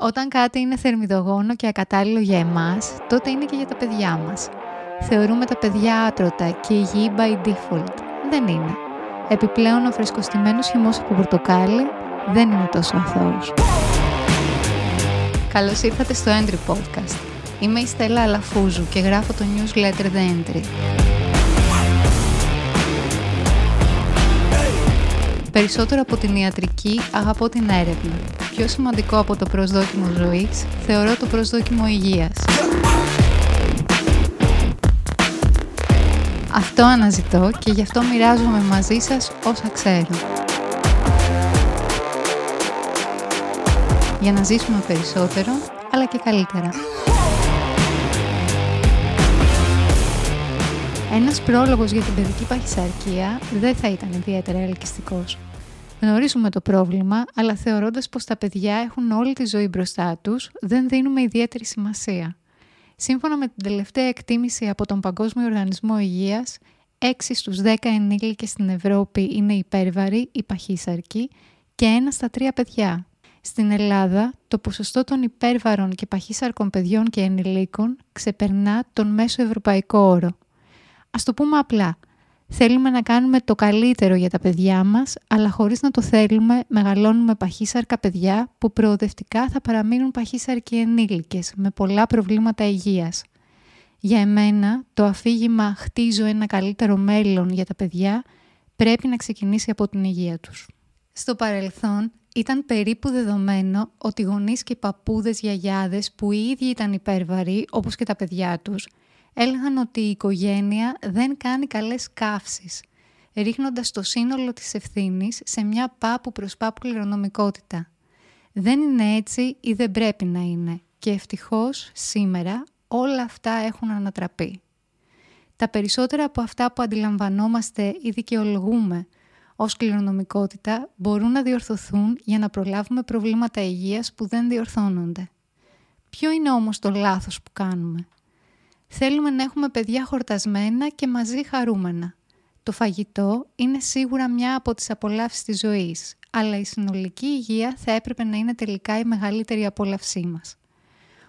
Όταν κάτι είναι θερμιδογόνο και ακατάλληλο για εμάς, τότε είναι και για τα παιδιά μας. Θεωρούμε τα παιδιά άτρωτα και υγιή by default. Δεν είναι. Επιπλέον ο φρεσκοστημένος χυμός από πορτοκάλι δεν είναι τόσο αθώος. Καλώς ήρθατε στο Entry Podcast. Είμαι η Στέλλα Αλαφούζου και γράφω το newsletter The Entry. Περισσότερο από την ιατρική, αγαπώ την έρευνα. Πιο σημαντικό από το προσδόκιμο ζωής, θεωρώ το προσδόκιμο υγείας. Αυτό αναζητώ και γι' αυτό μοιράζομαι μαζί σας όσα ξέρω. Για να ζήσουμε περισσότερο, αλλά και καλύτερα. Ένας πρόλογος για την παιδική παχυσαρκία δεν θα ήταν ιδιαίτερα ελκυστικός. Γνωρίζουμε το πρόβλημα, αλλά θεωρώντας πως τα παιδιά έχουν όλη τη ζωή μπροστά τους, δεν δίνουμε ιδιαίτερη σημασία. Σύμφωνα με την τελευταία εκτίμηση από τον Παγκόσμιο Οργανισμό Υγείας, 6 στους 10 ενήλικες στην Ευρώπη είναι υπέρβαροι ή παχύσαρκοι και ένα στα τρία παιδιά. Στην Ελλάδα, το ποσοστό των υπέρβαρων και παχύσαρκων παιδιών και ενηλίκων ξεπερνά τον μέσο ευρωπαϊκό όρο. Ας το πούμε απλά, Θέλουμε να κάνουμε το καλύτερο για τα παιδιά μας, αλλά χωρίς να το θέλουμε μεγαλώνουμε παχύσαρκα παιδιά που προοδευτικά θα παραμείνουν παχύσαρκοι ενήλικες με πολλά προβλήματα υγείας. Για εμένα το αφήγημα «χτίζω ένα καλύτερο μέλλον για τα παιδιά» πρέπει να ξεκινήσει από την υγεία τους. Στο παρελθόν ήταν περίπου δεδομένο ότι γονείς και παππούδες γιαγιάδες που οι ίδιοι ήταν υπέρβαροι όπως και τα παιδιά τους έλεγαν ότι η οικογένεια δεν κάνει καλές καύσεις, ρίχνοντας το σύνολο της ευθύνης σε μια πάπου προς πάπου κληρονομικότητα. Δεν είναι έτσι ή δεν πρέπει να είναι και ευτυχώς σήμερα όλα αυτά έχουν ανατραπεί. Τα περισσότερα από αυτά που αντιλαμβανόμαστε ή δικαιολογούμε ως κληρονομικότητα μπορούν να διορθωθούν για να προλάβουμε προβλήματα υγείας που δεν διορθώνονται. Ποιο είναι όμως το λάθος που κάνουμε; Θέλουμε να έχουμε παιδιά χορτασμένα και μαζί χαρούμενα. Το φαγητό είναι σίγουρα μια από τις απολαύσεις της ζωής, αλλά η συνολική υγεία θα έπρεπε να είναι τελικά η μεγαλύτερη απόλαυσή μας.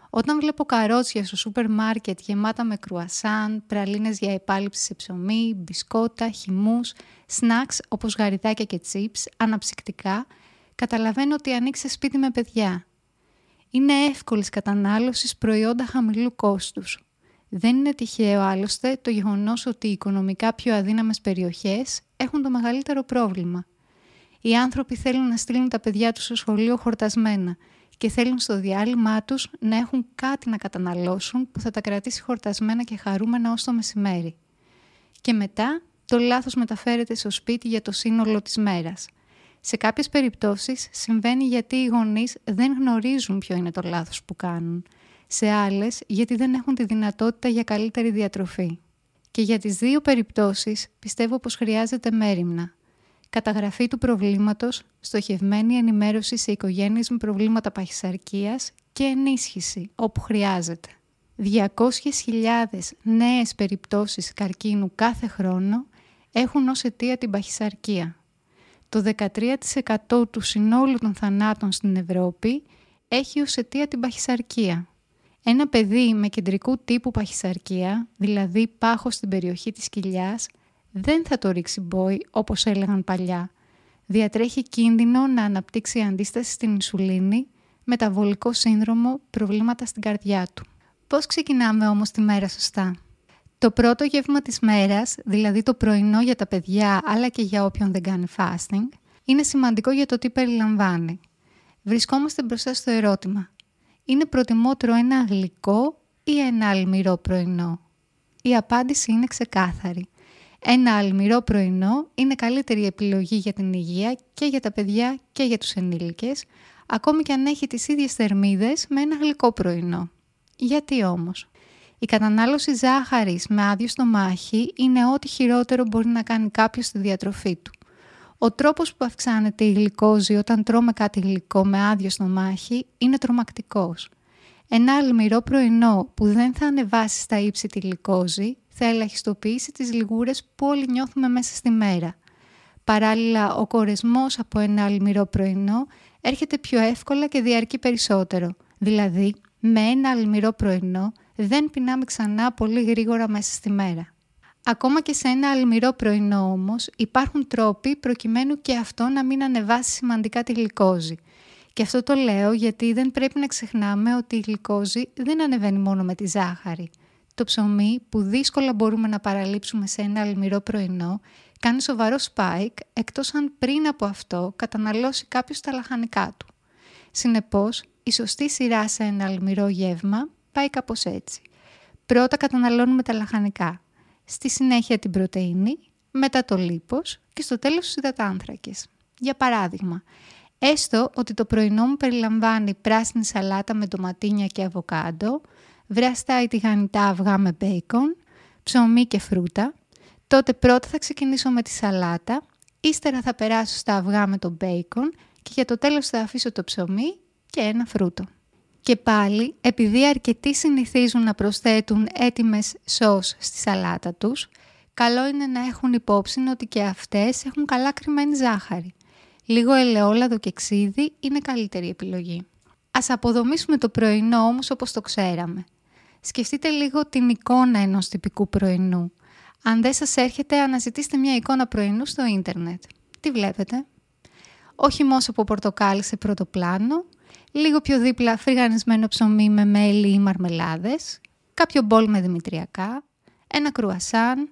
Όταν βλέπω καρότσια στο σούπερ μάρκετ γεμάτα με κρουασάν, πραλίνες για επάλυψη σε ψωμί, μπισκότα, χυμούς, σνακς όπως γαριδάκια και τσίπς, αναψυκτικά, καταλαβαίνω ότι ανοίξει σπίτι με παιδιά. Είναι εύκολης κατανάλωσης προϊόντα χαμηλού κόστους, δεν είναι τυχαίο άλλωστε το γεγονός ότι οι οικονομικά πιο αδύναμες περιοχές έχουν το μεγαλύτερο πρόβλημα. Οι άνθρωποι θέλουν να στείλουν τα παιδιά τους στο σχολείο χορτασμένα και θέλουν στο διάλειμμά τους να έχουν κάτι να καταναλώσουν που θα τα κρατήσει χορτασμένα και χαρούμενα ως το μεσημέρι. Και μετά το λάθος μεταφέρεται στο σπίτι για το σύνολο της μέρας. Σε κάποιες περιπτώσεις συμβαίνει γιατί οι γονείς δεν γνωρίζουν ποιο είναι το λάθος που κάνουν – σε άλλες γιατί δεν έχουν τη δυνατότητα για καλύτερη διατροφή. Και για τις δύο περιπτώσεις πιστεύω πως χρειάζεται μέρημνα. Καταγραφή του προβλήματος, στοχευμένη ενημέρωση σε οικογένειες με προβλήματα παχυσαρκίας και ενίσχυση όπου χρειάζεται. 200.000 νέες περιπτώσεις καρκίνου κάθε χρόνο έχουν ως αιτία την παχυσαρκία. Το 13% του συνόλου των θανάτων στην Ευρώπη έχει ως αιτία την παχυσαρκία. Ένα παιδί με κεντρικού τύπου παχυσαρκία, δηλαδή πάχος στην περιοχή της κοιλιάς, δεν θα το ρίξει μπόι όπως έλεγαν παλιά. Διατρέχει κίνδυνο να αναπτύξει αντίσταση στην ινσουλίνη, μεταβολικό σύνδρομο, προβλήματα στην καρδιά του. Πώς ξεκινάμε όμως τη μέρα σωστά; Το πρώτο γεύμα της μέρας, δηλαδή το πρωινό για τα παιδιά αλλά και για όποιον δεν κάνει fasting, είναι σημαντικό για το τι περιλαμβάνει. Βρισκόμαστε μπροστά στο ερώτημα είναι προτιμότερο ένα γλυκό ή ένα αλμυρό πρωινό; Η απάντηση είναι ξεκάθαρη. Ένα αλμυρό πρωινό είναι καλύτερη επιλογή για την υγεία και για τα παιδιά και για τους ενήλικες, ακόμη και αν έχει τις ίδιες θερμίδες με ένα γλυκό πρωινό. Γιατί όμως; Η κατανάλωση ζάχαρης με άδειο στομάχι είναι ό,τι χειρότερο μπορεί να κάνει κάποιος στη διατροφή του. Ο τρόπος που αυξάνεται η γλυκόζη όταν τρώμε κάτι γλυκό με άδειο στο μάχη είναι τρομακτικός. Ένα αλμυρό πρωινό που δεν θα ανεβάσει στα ύψη τη γλυκόζη θα ελαχιστοποιήσει τις λιγούρες που όλοι νιώθουμε μέσα στη μέρα. Παράλληλα, ο κορεσμός από ένα αλμυρό πρωινό έρχεται πιο εύκολα και διαρκεί περισσότερο. Δηλαδή, με ένα αλμυρό πρωινό δεν πεινάμε ξανά πολύ γρήγορα μέσα στη μέρα. Ακόμα και σε ένα αλμυρό πρωινό όμως υπάρχουν τρόποι προκειμένου και αυτό να μην ανεβάσει σημαντικά τη γλυκόζη. Και αυτό το λέω γιατί δεν πρέπει να ξεχνάμε ότι η γλυκόζη δεν ανεβαίνει μόνο με τη ζάχαρη. Το ψωμί που δύσκολα μπορούμε να παραλείψουμε σε ένα αλμυρό πρωινό κάνει σοβαρό spike εκτός αν πριν από αυτό καταναλώσει κάποιος τα λαχανικά του. Συνεπώς, η σωστή σειρά σε ένα αλμυρό γεύμα πάει κάπως έτσι. Πρώτα καταναλώνουμε τα λαχανικά, στη συνέχεια την πρωτεΐνη, μετά το λίπος και στο τέλος τους υδατάνθρακες. Για παράδειγμα, έστω ότι το πρωινό μου περιλαμβάνει πράσινη σαλάτα με ντοματίνια και αβοκάντο, βραστά ή τηγανιτά αυγά με μπέικον, ψωμί και φρούτα, τότε πρώτα θα ξεκινήσω με τη σαλάτα, ύστερα θα περάσω στα αυγά με το μπέικον και για το τέλος θα αφήσω το ψωμί και ένα φρούτο. Και πάλι, επειδή αρκετοί συνηθίζουν να προσθέτουν έτοιμες σως στη σαλάτα τους, καλό είναι να έχουν υπόψη ότι και αυτές έχουν καλά κρυμμένη ζάχαρη. Λίγο ελαιόλαδο και ξύδι είναι καλύτερη επιλογή. Ας αποδομήσουμε το πρωινό όμως όπως το ξέραμε. Σκεφτείτε λίγο την εικόνα ενός τυπικού πρωινού. Αν δεν σας έρχεται, αναζητήστε μια εικόνα πρωινού στο ίντερνετ. Τι βλέπετε; Όχι μόσο από πορτοκάλι σε πρώτο πλάνο, λίγο πιο δίπλα φρυγανισμένο ψωμί με μέλι ή μαρμελάδες, κάποιο μπολ με δημητριακά, ένα κρουασάν,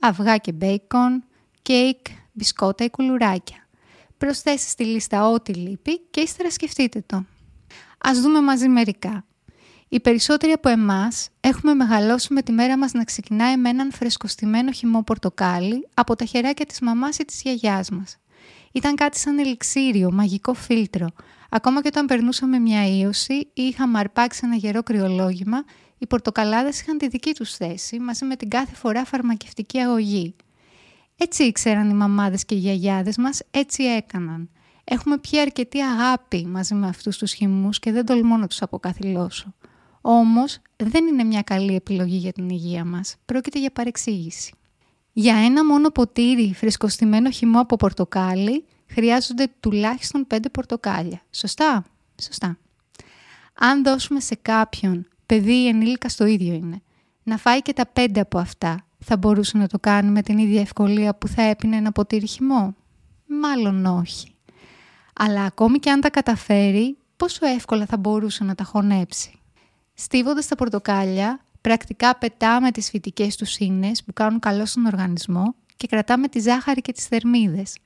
αυγά και μπέικον, κέικ, μπισκότα ή κουλουράκια. Προσθέστε στη λίστα ό,τι λείπει και ύστερα σκεφτείτε το. Ας δούμε μαζί μερικά. Οι περισσότεροι από εμάς έχουμε μεγαλώσει με τη μέρα μας να ξεκινάει με έναν φρεσκοστημένο χυμό πορτοκάλι από τα χεράκια της μαμάς ή της γιαγιάς μας. Ήταν κάτι σαν ελιξίριο, μαγικό φίλτρο. Ακόμα και όταν περνούσαμε μια ίωση ή είχαμε αρπάξει ένα γερό κρυολόγημα, οι πορτοκαλάδες είχαν τη δική τους θέση μαζί με την κάθε φορά φαρμακευτική αγωγή. Έτσι ήξεραν οι μαμάδες και οι γιαγιάδες μας, έτσι έκαναν. Έχουμε πια αρκετή αγάπη μαζί με αυτούς τους χυμούς και δεν τολμώ να τους αποκαθιλώσω. Όμως δεν είναι μια καλή επιλογή για την υγεία μας. Πρόκειται για παρεξήγηση. Για ένα μόνο ποτήρι φρεσκοστημένο χυμό από πορτοκάλι χρειάζονται τουλάχιστον 5 πορτοκάλια. Σωστά; Σωστά. Αν δώσουμε σε κάποιον, παιδί ή ενήλικα το ίδιο είναι, να φάει και τα 5 από αυτά, θα μπορούσε να το κάνει με την ίδια ευκολία που θα έπινε ένα ποτήρι χυμό; Μάλλον όχι. Αλλά ακόμη και αν τα καταφέρει, πόσο εύκολα θα μπορούσε να τα χωνέψει; Στίβοντας τα πορτοκάλια, πρακτικά πετάμε τις φυτικές τους ίνες που κάνουν καλό στον οργανισμό και κρατάμε τη ζάχαρη και τις θερμίδες.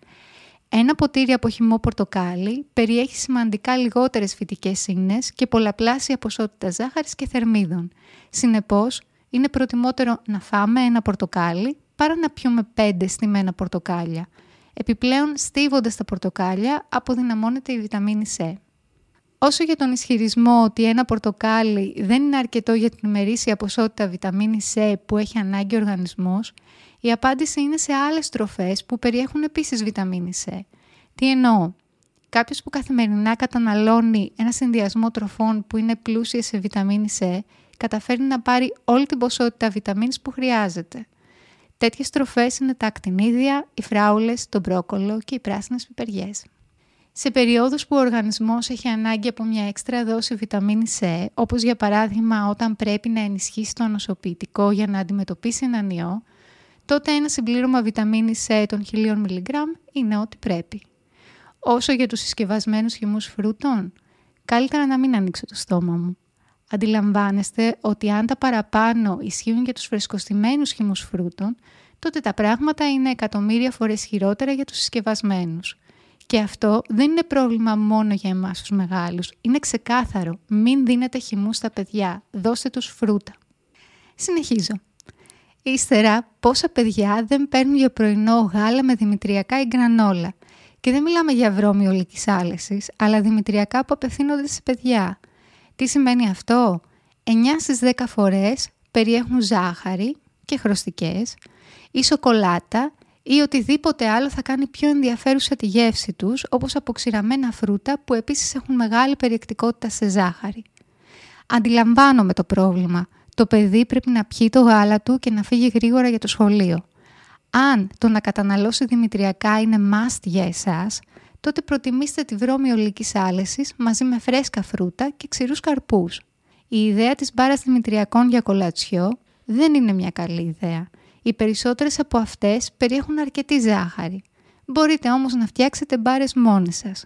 Ένα ποτήρι από χυμό πορτοκάλι περιέχει σημαντικά λιγότερες φυτικές ίνες και πολλαπλάσια ποσότητα ζάχαρης και θερμίδων. Συνεπώς, είναι προτιμότερο να φάμε ένα πορτοκάλι παρά να πιούμε πέντε στημένα πορτοκάλια. Επιπλέον, στίβοντας τα πορτοκάλια, αποδυναμώνεται η βιταμίνη C. Όσο για τον ισχυρισμό ότι ένα πορτοκάλι δεν είναι αρκετό για την ημερήσια ποσότητα βιταμίνη C που έχει ανάγκη ο οργανισμός, η απάντηση είναι σε άλλες τροφές που περιέχουν επίσης βιταμίνη C. Τι εννοώ; Κάποιος που καθημερινά καταναλώνει ένα συνδυασμό τροφών που είναι πλούσιες σε βιταμίνη C, καταφέρει να πάρει όλη την ποσότητα βιταμίνης που χρειάζεται. Τέτοιες τροφές είναι τα ακτινίδια, οι φράουλες, το μπρόκολο και οι πράσινες πιπεριές. Σε περιόδους που ο οργανισμός έχει ανάγκη από μια έξτρα δόση βιταμίνη C, όπως για παράδειγμα όταν πρέπει να ενισχύσει το ανοσοποιητικό για να αντιμετωπίσει έναν ιό, τότε ένα συμπλήρωμα βιταμίνης C των 1000 mg είναι ό,τι πρέπει. Όσο για τους συσκευασμένους χυμούς φρούτων, καλύτερα να μην ανοίξω το στόμα μου. Αντιλαμβάνεστε ότι αν τα παραπάνω ισχύουν για τους φρεσκοστημένους χυμούς φρούτων, τότε τα πράγματα είναι εκατομμύρια φορές χειρότερα για τους συσκευασμένους. Και αυτό δεν είναι πρόβλημα μόνο για εμάς τους μεγάλους. Είναι ξεκάθαρο. Μην δίνετε χυμούς στα παιδιά. Δώστε τους φρούτα. Συνεχίζω. Ύστερα, πόσα παιδιά δεν παίρνουν για πρωινό γάλα με δημητριακά ή γκρανόλα. Και δεν μιλάμε για βρώμη ολικής άλεσης, αλλά δημητριακά που απευθύνονται σε παιδιά. Τι σημαίνει αυτό; 9 στις 10 φορές περιέχουν ζάχαρη και χρωστικές ή σοκολάτα ή οτιδήποτε άλλο θα κάνει πιο ενδιαφέρουσα τη γεύση τους, όπως αποξηραμένα φρούτα που επίσης έχουν μεγάλη περιεκτικότητα σε ζάχαρη. Αντιλαμβάνομαι το πρόβλημα. Το παιδί πρέπει να πιει το γάλα του και να φύγει γρήγορα για το σχολείο. Αν το να καταναλώσει δημητριακά είναι must για εσάς, τότε προτιμήστε τη βρώμη ολικής άλεσης μαζί με φρέσκα φρούτα και ξηρούς καρπούς. Η ιδέα της μπάρας δημητριακών για κολατσιό δεν είναι μια καλή ιδέα. Οι περισσότερες από αυτές περιέχουν αρκετή ζάχαρη. Μπορείτε όμως να φτιάξετε μπάρες μόνοι σας.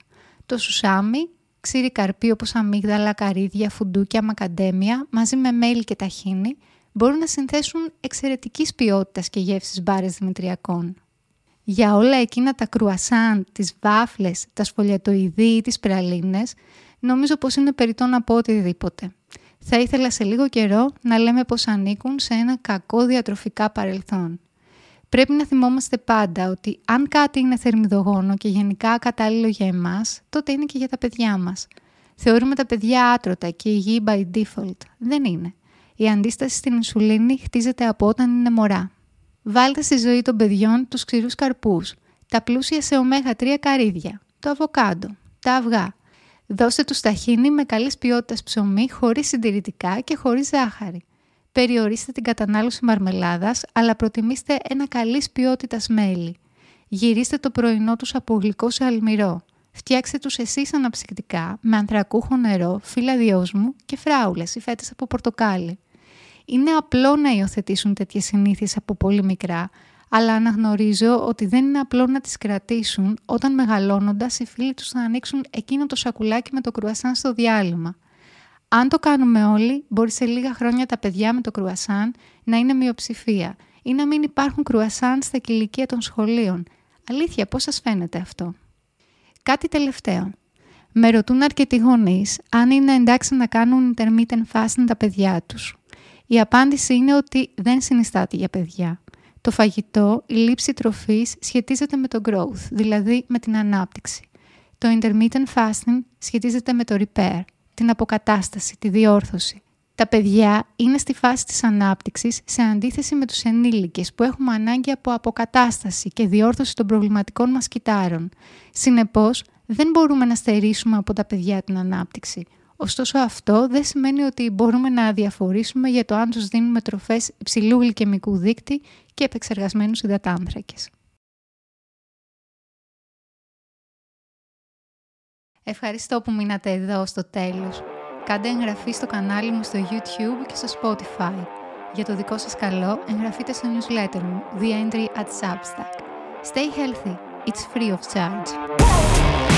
Το σουσάμι, ξύρι καρπί όπως αμύγδαλα, καρύδια, φουντούκια, μακαντέμια, μαζί με μέλι και ταχίνι, μπορούν να συνθέσουν εξαιρετικής ποιότητας και γεύσεις μπάρες δημητριακών. Για όλα εκείνα τα κρουασάν, τις βάφλες, τα σφολιατοειδή ή τις πραλίνες, νομίζω πως είναι περιττό να πω οτιδήποτε. Θα ήθελα σε λίγο καιρό να λέμε πως ανήκουν σε ένα κακό διατροφικά παρελθόν. Πρέπει να θυμόμαστε πάντα ότι αν κάτι είναι θερμιδογόνο και γενικά κατάλληλο για εμάς, τότε είναι και για τα παιδιά μας. Θεωρούμε τα παιδιά άτρωτα και υγιή by default. Δεν είναι. Η αντίσταση στην ινσουλίνη χτίζεται από όταν είναι μωρά. Βάλτε στη ζωή των παιδιών τους ξηρούς καρπούς, τα πλούσια σε ωμέγα 3 καρύδια, το αβοκάντο, τα αυγά. Δώστε τους ταχίνι με καλής ποιότητας ψωμί χωρίς συντηρητικά και χωρίς ζάχαρη. Περιορίστε την κατανάλωση μαρμελάδας, αλλά προτιμήστε ένα καλής ποιότητας μέλι. Γυρίστε το πρωινό τους από γλυκό σε αλμυρό. Φτιάξτε τους εσείς αναψυκτικά με ανθρακούχο νερό, φύλλα διόσμου και φράουλες ή φέτες από πορτοκάλι. Είναι απλό να υιοθετήσουν τέτοιες συνήθειες από πολύ μικρά, αλλά αναγνωρίζω ότι δεν είναι απλό να τις κρατήσουν όταν μεγαλώνοντας οι φίλοι τους θα ανοίξουν εκείνο το σακουλάκι με το κρουασάν στο διάλειμμα. Αν το κάνουμε όλοι, μπορεί σε λίγα χρόνια τα παιδιά με το κρουασάν να είναι μειοψηφία ή να μην υπάρχουν κρουασάν στα κηλικία των σχολείων. Αλήθεια, πώς σας φαίνεται αυτό; Κάτι τελευταίο. Με ρωτούν αρκετοί γονείς αν είναι εντάξει να κάνουν intermittent fasting τα παιδιά τους. Η απάντηση είναι ότι δεν συνιστάται για παιδιά. Το φαγητό, η λήψη τροφής σχετίζεται με το growth, δηλαδή με την ανάπτυξη. Το intermittent fasting σχετίζεται με το repair, την αποκατάσταση, τη διόρθωση. Τα παιδιά είναι στη φάση της ανάπτυξης σε αντίθεση με τους ενήλικες που έχουμε ανάγκη από αποκατάσταση και διόρθωση των προβληματικών μας κυτάρων. Συνεπώς, δεν μπορούμε να στερήσουμε από τα παιδιά την ανάπτυξη. Ωστόσο αυτό δεν σημαίνει ότι μπορούμε να διαφορήσουμε για το αν τους δίνουμε τροφές υψηλού γλυκαιμικού δείκτη και επεξεργασμένους υδατάνθρακες. Ευχαριστώ που μείνατε εδώ στο τέλος. Κάντε εγγραφή στο κανάλι μου στο YouTube και στο Spotify. Για το δικό σας καλό, εγγραφείτε στο newsletter μου, The Entry at Substack. Stay healthy. It's free of charge.